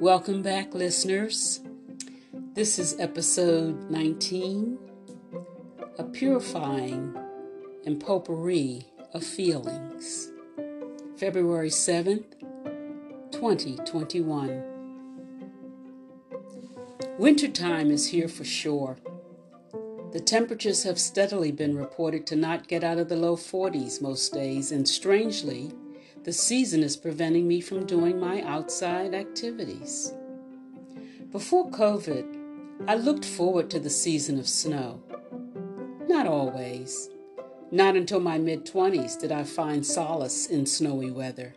Welcome back, listeners. This is episode 19 A Purifying and Potpourri of Feelings, February 7th, 2021. Wintertime is here for sure. The temperatures have steadily been reported to not get out of the low 40s most days, and strangely, the season is preventing me from doing my outside activities. Before COVID, I looked forward to the season of snow. Not always. Not until my mid 20s did I find solace in snowy weather.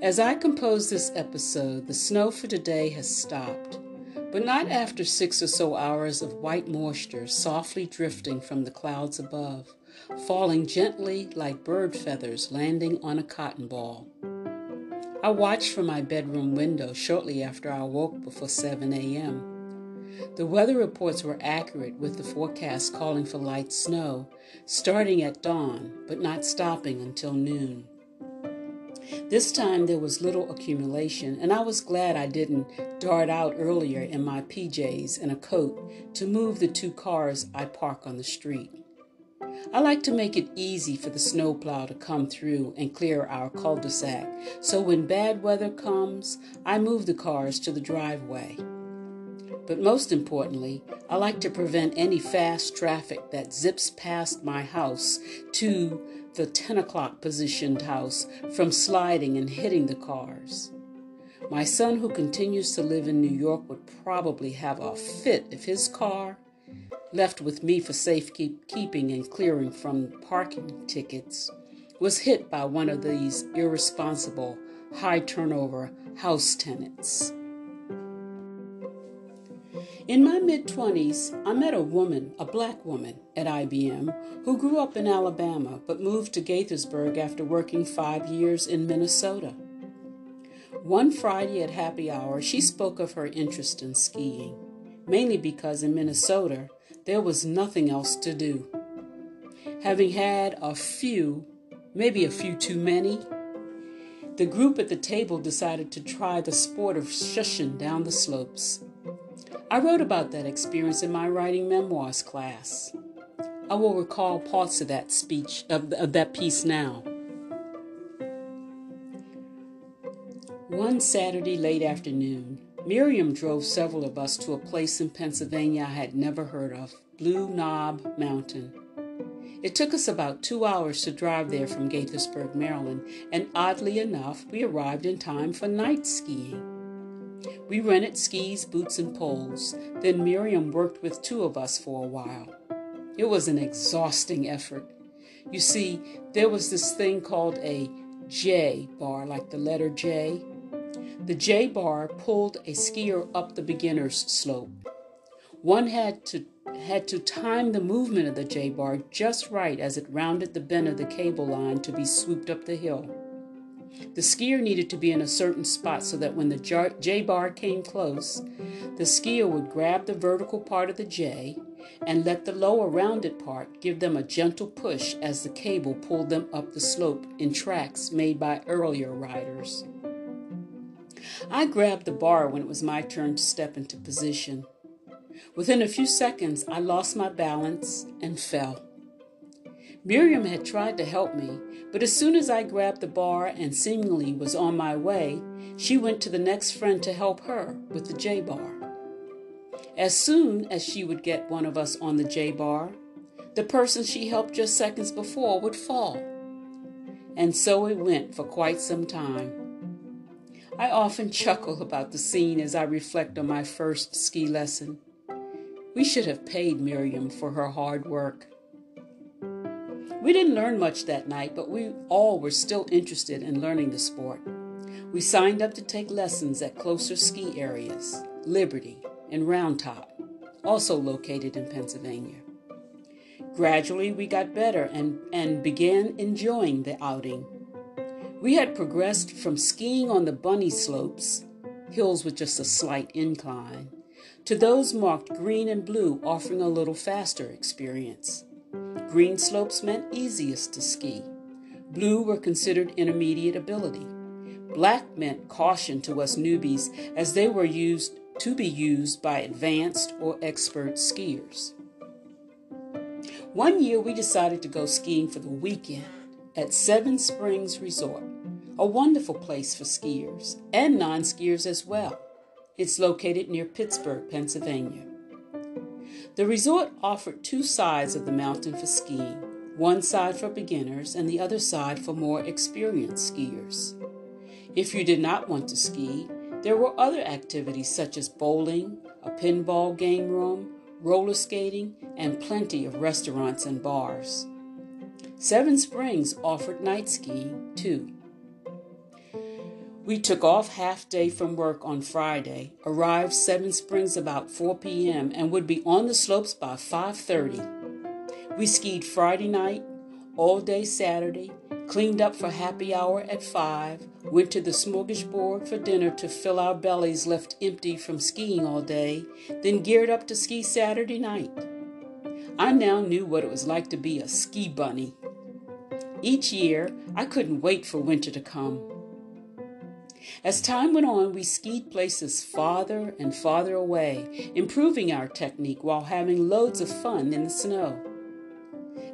As I compose this episode, the snow for today has stopped, but not after six or so hours of white moisture softly drifting from the clouds above falling gently like bird feathers landing on a cotton ball. I watched from my bedroom window shortly after I woke before 7 a.m. The weather reports were accurate with the forecast calling for light snow, starting at dawn but not stopping until noon. This time there was little accumulation, and I was glad I didn't dart out earlier in my PJs and a coat to move the two cars I park on the street. I like to make it easy for the snowplow to come through and clear our cul de sac, so when bad weather comes, I move the cars to the driveway. But most importantly, I like to prevent any fast traffic that zips past my house to the 10 o'clock positioned house from sliding and hitting the cars. My son, who continues to live in New York, would probably have a fit if his car left with me for safekeeping and clearing from parking tickets, was hit by one of these irresponsible, high turnover house tenants. In my mid 20s, I met a woman, a black woman, at IBM who grew up in Alabama but moved to Gaithersburg after working five years in Minnesota. One Friday at happy hour, she spoke of her interest in skiing, mainly because in Minnesota, there was nothing else to do. Having had a few, maybe a few too many, the group at the table decided to try the sport of schussing down the slopes. I wrote about that experience in my writing memoirs class. I will recall parts of that speech, of, of that piece now. One Saturday late afternoon, Miriam drove several of us to a place in Pennsylvania I had never heard of, Blue Knob Mountain. It took us about two hours to drive there from Gaithersburg, Maryland, and oddly enough, we arrived in time for night skiing. We rented skis, boots, and poles. Then Miriam worked with two of us for a while. It was an exhausting effort. You see, there was this thing called a J bar, like the letter J, the J bar pulled a skier up the beginner's slope. One had to had to time the movement of the J bar just right as it rounded the bend of the cable line to be swooped up the hill. The skier needed to be in a certain spot so that when the J bar came close, the skier would grab the vertical part of the J and let the lower rounded part give them a gentle push as the cable pulled them up the slope in tracks made by earlier riders. I grabbed the bar when it was my turn to step into position. Within a few seconds, I lost my balance and fell. Miriam had tried to help me, but as soon as I grabbed the bar and seemingly was on my way, she went to the next friend to help her with the J bar. As soon as she would get one of us on the J bar, the person she helped just seconds before would fall. And so it went for quite some time. I often chuckle about the scene as I reflect on my first ski lesson. We should have paid Miriam for her hard work. We didn't learn much that night, but we all were still interested in learning the sport. We signed up to take lessons at closer ski areas, Liberty and Round Top, also located in Pennsylvania. Gradually, we got better and, and began enjoying the outing we had progressed from skiing on the bunny slopes, hills with just a slight incline, to those marked green and blue, offering a little faster experience. Green slopes meant easiest to ski. Blue were considered intermediate ability. Black meant caution to us newbies as they were used to be used by advanced or expert skiers. One year we decided to go skiing for the weekend at Seven Springs Resort, a wonderful place for skiers and non skiers as well. It's located near Pittsburgh, Pennsylvania. The resort offered two sides of the mountain for skiing one side for beginners and the other side for more experienced skiers. If you did not want to ski, there were other activities such as bowling, a pinball game room, roller skating, and plenty of restaurants and bars. Seven Springs offered night skiing too. We took off half day from work on Friday, arrived Seven Springs about 4 p.m. and would be on the slopes by 5:30. We skied Friday night, all day Saturday, cleaned up for happy hour at 5, went to the smorgasbord for dinner to fill our bellies left empty from skiing all day, then geared up to ski Saturday night. I now knew what it was like to be a ski bunny. Each year, I couldn't wait for winter to come. As time went on, we skied places farther and farther away, improving our technique while having loads of fun in the snow.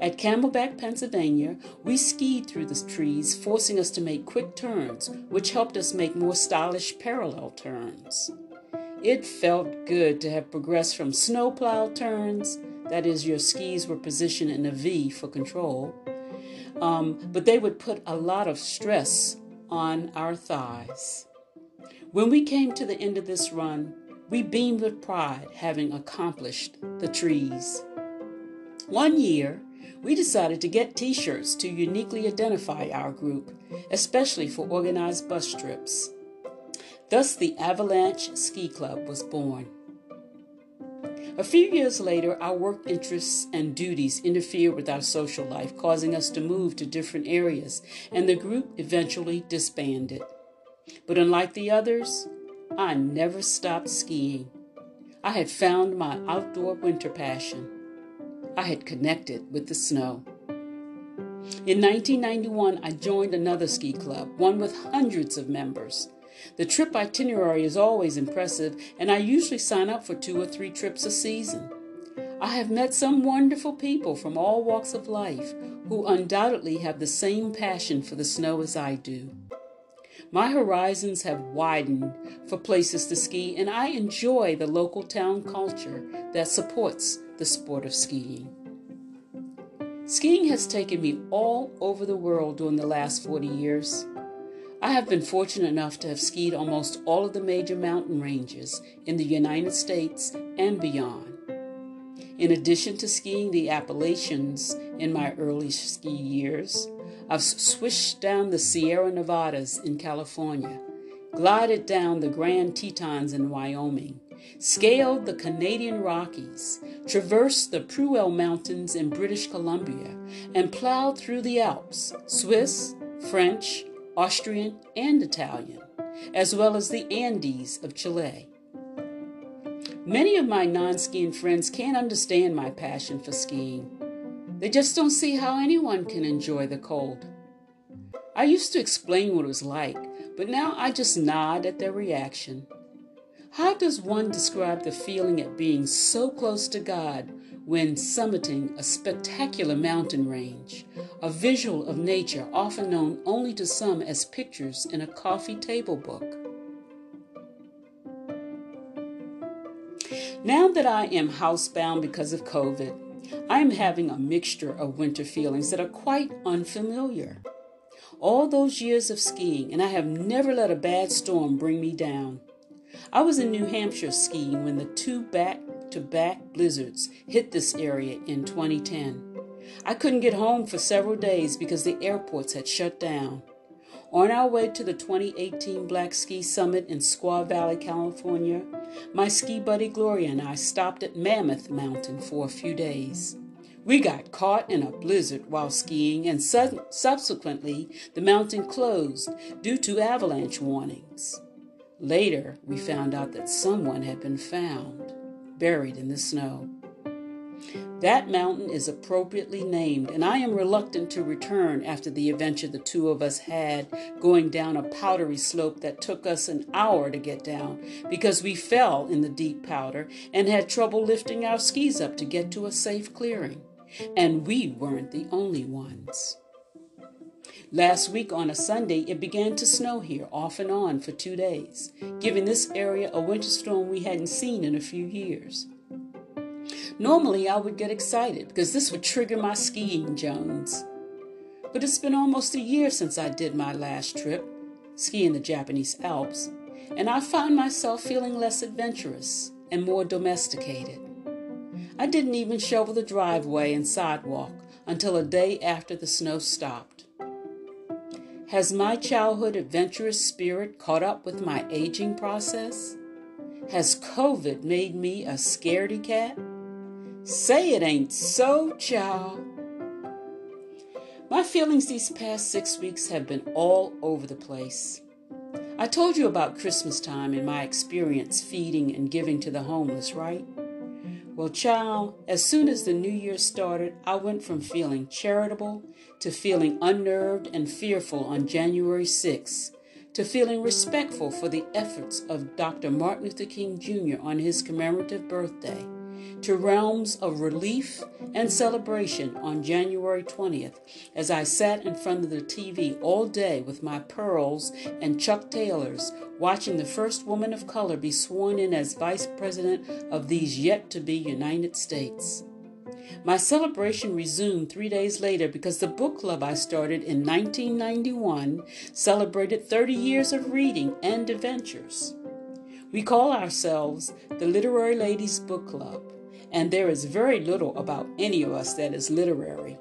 At Camelback, Pennsylvania, we skied through the trees, forcing us to make quick turns, which helped us make more stylish parallel turns. It felt good to have progressed from snowplow turns, that is, your skis were positioned in a V for control, um, but they would put a lot of stress on our thighs. When we came to the end of this run, we beamed with pride having accomplished the trees. One year, we decided to get t shirts to uniquely identify our group, especially for organized bus trips. Thus, the Avalanche Ski Club was born. A few years later, our work interests and duties interfered with our social life, causing us to move to different areas, and the group eventually disbanded. But unlike the others, I never stopped skiing. I had found my outdoor winter passion. I had connected with the snow. In 1991, I joined another ski club, one with hundreds of members. The trip itinerary is always impressive, and I usually sign up for two or three trips a season. I have met some wonderful people from all walks of life who undoubtedly have the same passion for the snow as I do. My horizons have widened for places to ski, and I enjoy the local town culture that supports the sport of skiing. Skiing has taken me all over the world during the last 40 years. I have been fortunate enough to have skied almost all of the major mountain ranges in the United States and beyond. In addition to skiing the Appalachians in my early ski years, I've swished down the Sierra Nevadas in California, glided down the Grand Tetons in Wyoming, scaled the Canadian Rockies, traversed the Purcell Mountains in British Columbia, and plowed through the Alps, Swiss, French, Austrian, and Italian, as well as the Andes of Chile. Many of my non skiing friends can't understand my passion for skiing. They just don't see how anyone can enjoy the cold. I used to explain what it was like, but now I just nod at their reaction. How does one describe the feeling at being so close to God when summiting a spectacular mountain range, a visual of nature often known only to some as pictures in a coffee table book? Now that I am housebound because of COVID, I am having a mixture of winter feelings that are quite unfamiliar. All those years of skiing, and I have never let a bad storm bring me down. I was in New Hampshire skiing when the two back to back blizzards hit this area in 2010. I couldn't get home for several days because the airports had shut down. On our way to the 2018 Black Ski Summit in Squaw Valley, California, my ski buddy Gloria and I stopped at Mammoth Mountain for a few days. We got caught in a blizzard while skiing, and su- subsequently, the mountain closed due to avalanche warnings. Later, we found out that someone had been found buried in the snow. That mountain is appropriately named, and I am reluctant to return after the adventure the two of us had going down a powdery slope that took us an hour to get down because we fell in the deep powder and had trouble lifting our skis up to get to a safe clearing. And we weren't the only ones. Last week on a Sunday, it began to snow here off and on for two days, giving this area a winter storm we hadn't seen in a few years. Normally, I would get excited because this would trigger my skiing Jones. But it's been almost a year since I did my last trip, skiing the Japanese Alps, and I find myself feeling less adventurous and more domesticated. I didn't even shovel the driveway and sidewalk until a day after the snow stopped. Has my childhood adventurous spirit caught up with my aging process? Has COVID made me a scaredy cat? Say it ain't so, child. My feelings these past six weeks have been all over the place. I told you about Christmas time and my experience feeding and giving to the homeless, right? Well, child, as soon as the new year started, I went from feeling charitable to feeling unnerved and fearful on January 6th to feeling respectful for the efforts of Dr. Martin Luther King Jr. on his commemorative birthday to realms of relief and celebration on January 20th as I sat in front of the TV all day with my pearls and Chuck Taylors watching the first woman of color be sworn in as Vice President of these yet to be United States. My celebration resumed three days later because the book club I started in 1991 celebrated 30 years of reading and adventures. We call ourselves the Literary Ladies Book Club and there is very little about any of us that is literary.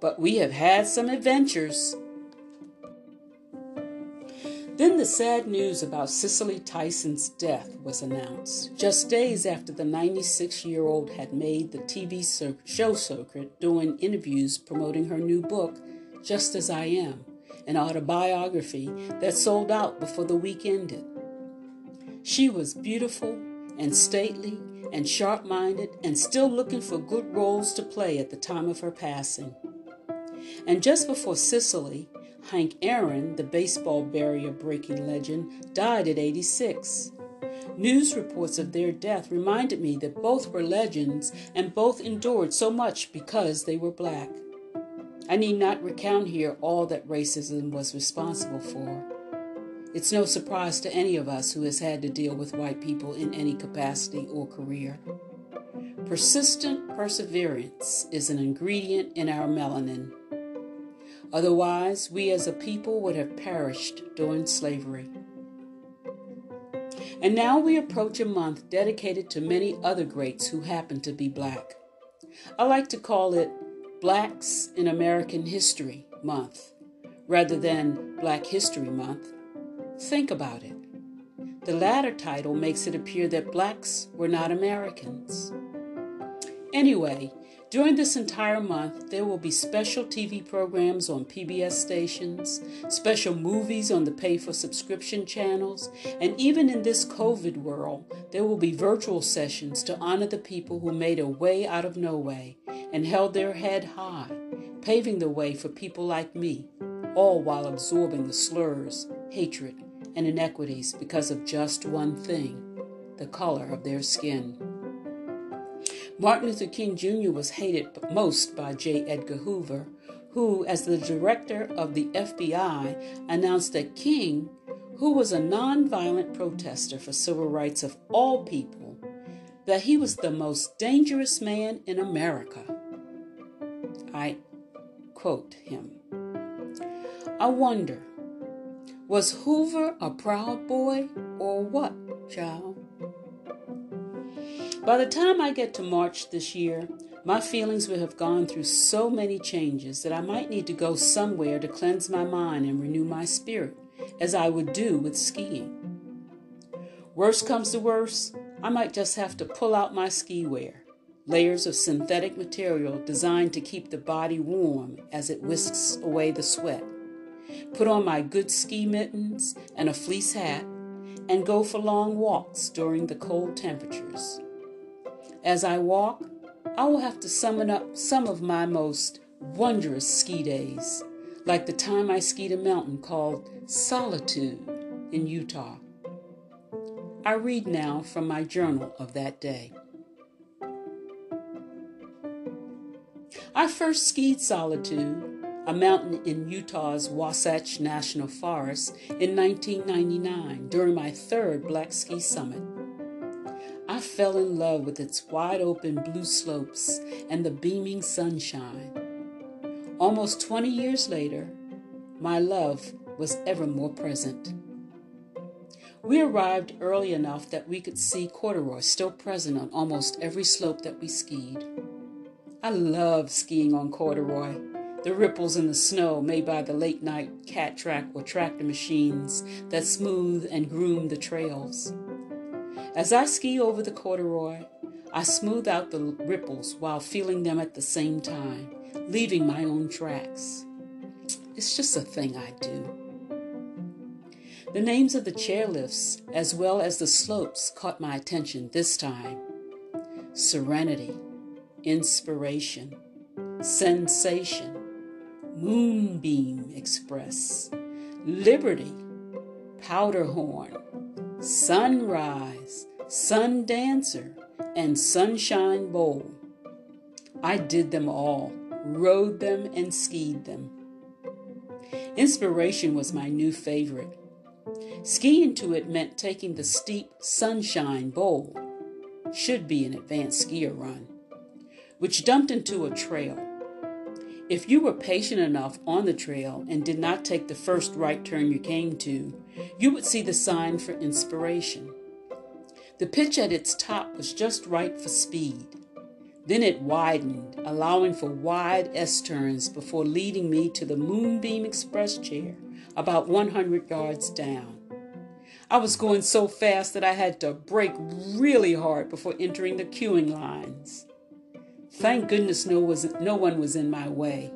But we have had some adventures. Then the sad news about Cicely Tyson's death was announced, just days after the 96 year old had made the TV show circuit doing interviews promoting her new book, Just As I Am, an autobiography that sold out before the week ended. She was beautiful and stately and sharp minded and still looking for good roles to play at the time of her passing. And just before Cicely, Hank Aaron, the baseball barrier breaking legend, died at 86. News reports of their death reminded me that both were legends and both endured so much because they were black. I need not recount here all that racism was responsible for. It's no surprise to any of us who has had to deal with white people in any capacity or career. Persistent perseverance is an ingredient in our melanin. Otherwise, we as a people would have perished during slavery. And now we approach a month dedicated to many other greats who happen to be black. I like to call it Blacks in American History Month rather than Black History Month Think about it. The latter title makes it appear that blacks were not Americans. Anyway, during this entire month, there will be special TV programs on PBS stations, special movies on the pay for subscription channels, and even in this COVID world, there will be virtual sessions to honor the people who made a way out of no way and held their head high, paving the way for people like me, all while absorbing the slurs, hatred, and inequities because of just one thing the color of their skin. Martin Luther King Jr. was hated most by J. Edgar Hoover, who, as the director of the FBI, announced that King, who was a nonviolent protester for civil rights of all people, that he was the most dangerous man in America. I quote him. I wonder was Hoover a proud boy or what, child? By the time I get to March this year, my feelings will have gone through so many changes that I might need to go somewhere to cleanse my mind and renew my spirit, as I would do with skiing. Worst comes to worst, I might just have to pull out my ski wear, layers of synthetic material designed to keep the body warm as it whisks away the sweat put on my good ski mittens and a fleece hat, and go for long walks during the cold temperatures. As I walk, I will have to summon up some of my most wondrous ski days, like the time I skied a mountain called Solitude in Utah. I read now from my journal of that day. I first skied Solitude, a mountain in Utah's Wasatch National Forest, in 1999 during my third Black Ski Summit. I fell in love with its wide open blue slopes and the beaming sunshine. Almost 20 years later, my love was ever more present. We arrived early enough that we could see corduroy still present on almost every slope that we skied. I love skiing on corduroy. The ripples in the snow made by the late night cat track or tractor machines that smooth and groom the trails. As I ski over the corduroy, I smooth out the ripples while feeling them at the same time, leaving my own tracks. It's just a thing I do. The names of the chairlifts, as well as the slopes, caught my attention this time Serenity inspiration, sensation, moonbeam express, liberty, powderhorn, sunrise, sun dancer, and sunshine bowl. I did them all, rode them, and skied them. Inspiration was my new favorite. Skiing to it meant taking the steep sunshine bowl. Should be an advanced skier run which dumped into a trail. If you were patient enough on the trail and did not take the first right turn you came to, you would see the sign for inspiration. The pitch at its top was just right for speed. Then it widened, allowing for wide S turns before leading me to the Moonbeam Express chair about 100 yards down. I was going so fast that I had to brake really hard before entering the queuing lines. Thank goodness no, was, no one was in my way.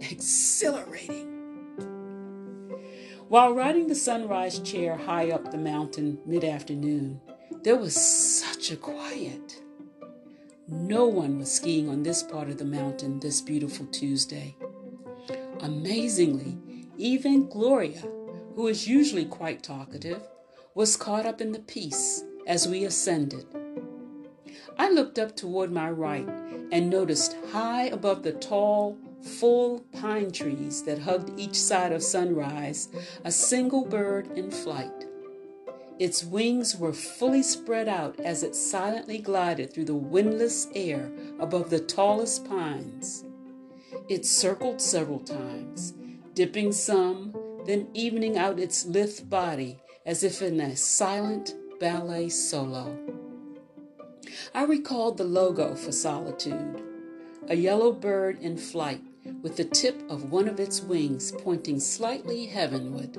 Exhilarating. While riding the sunrise chair high up the mountain mid afternoon, there was such a quiet. No one was skiing on this part of the mountain this beautiful Tuesday. Amazingly, even Gloria, who is usually quite talkative, was caught up in the peace as we ascended. I looked up toward my right and noticed high above the tall, full pine trees that hugged each side of sunrise a single bird in flight. Its wings were fully spread out as it silently glided through the windless air above the tallest pines. It circled several times, dipping some, then evening out its lithe body as if in a silent ballet solo. I recalled the logo for Solitude a yellow bird in flight with the tip of one of its wings pointing slightly heavenward.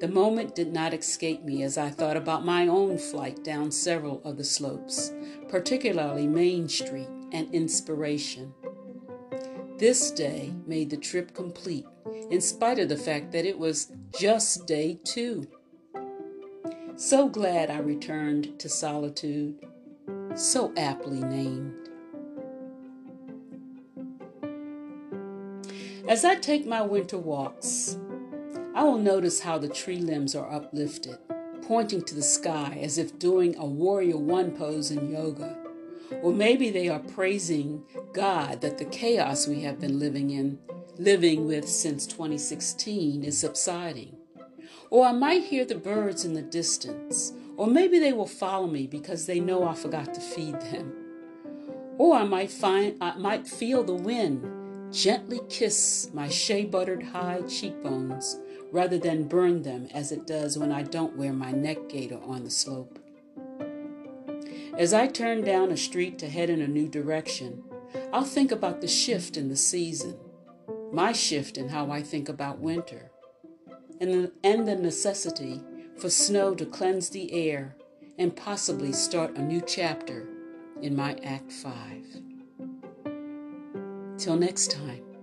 The moment did not escape me as I thought about my own flight down several of the slopes, particularly Main Street and Inspiration. This day made the trip complete, in spite of the fact that it was just day two. So glad I returned to solitude, so aptly named. As I take my winter walks, I will notice how the tree limbs are uplifted, pointing to the sky as if doing a warrior one pose in yoga. Or maybe they are praising God that the chaos we have been living in, living with since 2016, is subsiding. Or I might hear the birds in the distance. Or maybe they will follow me because they know I forgot to feed them. Or I might find I might feel the wind gently kiss my shea buttered high cheekbones rather than burn them as it does when I don't wear my neck gaiter on the slope. As I turn down a street to head in a new direction, I'll think about the shift in the season, my shift in how I think about winter and the, and the necessity for snow to cleanse the air and possibly start a new chapter in my Act 5. Till next time.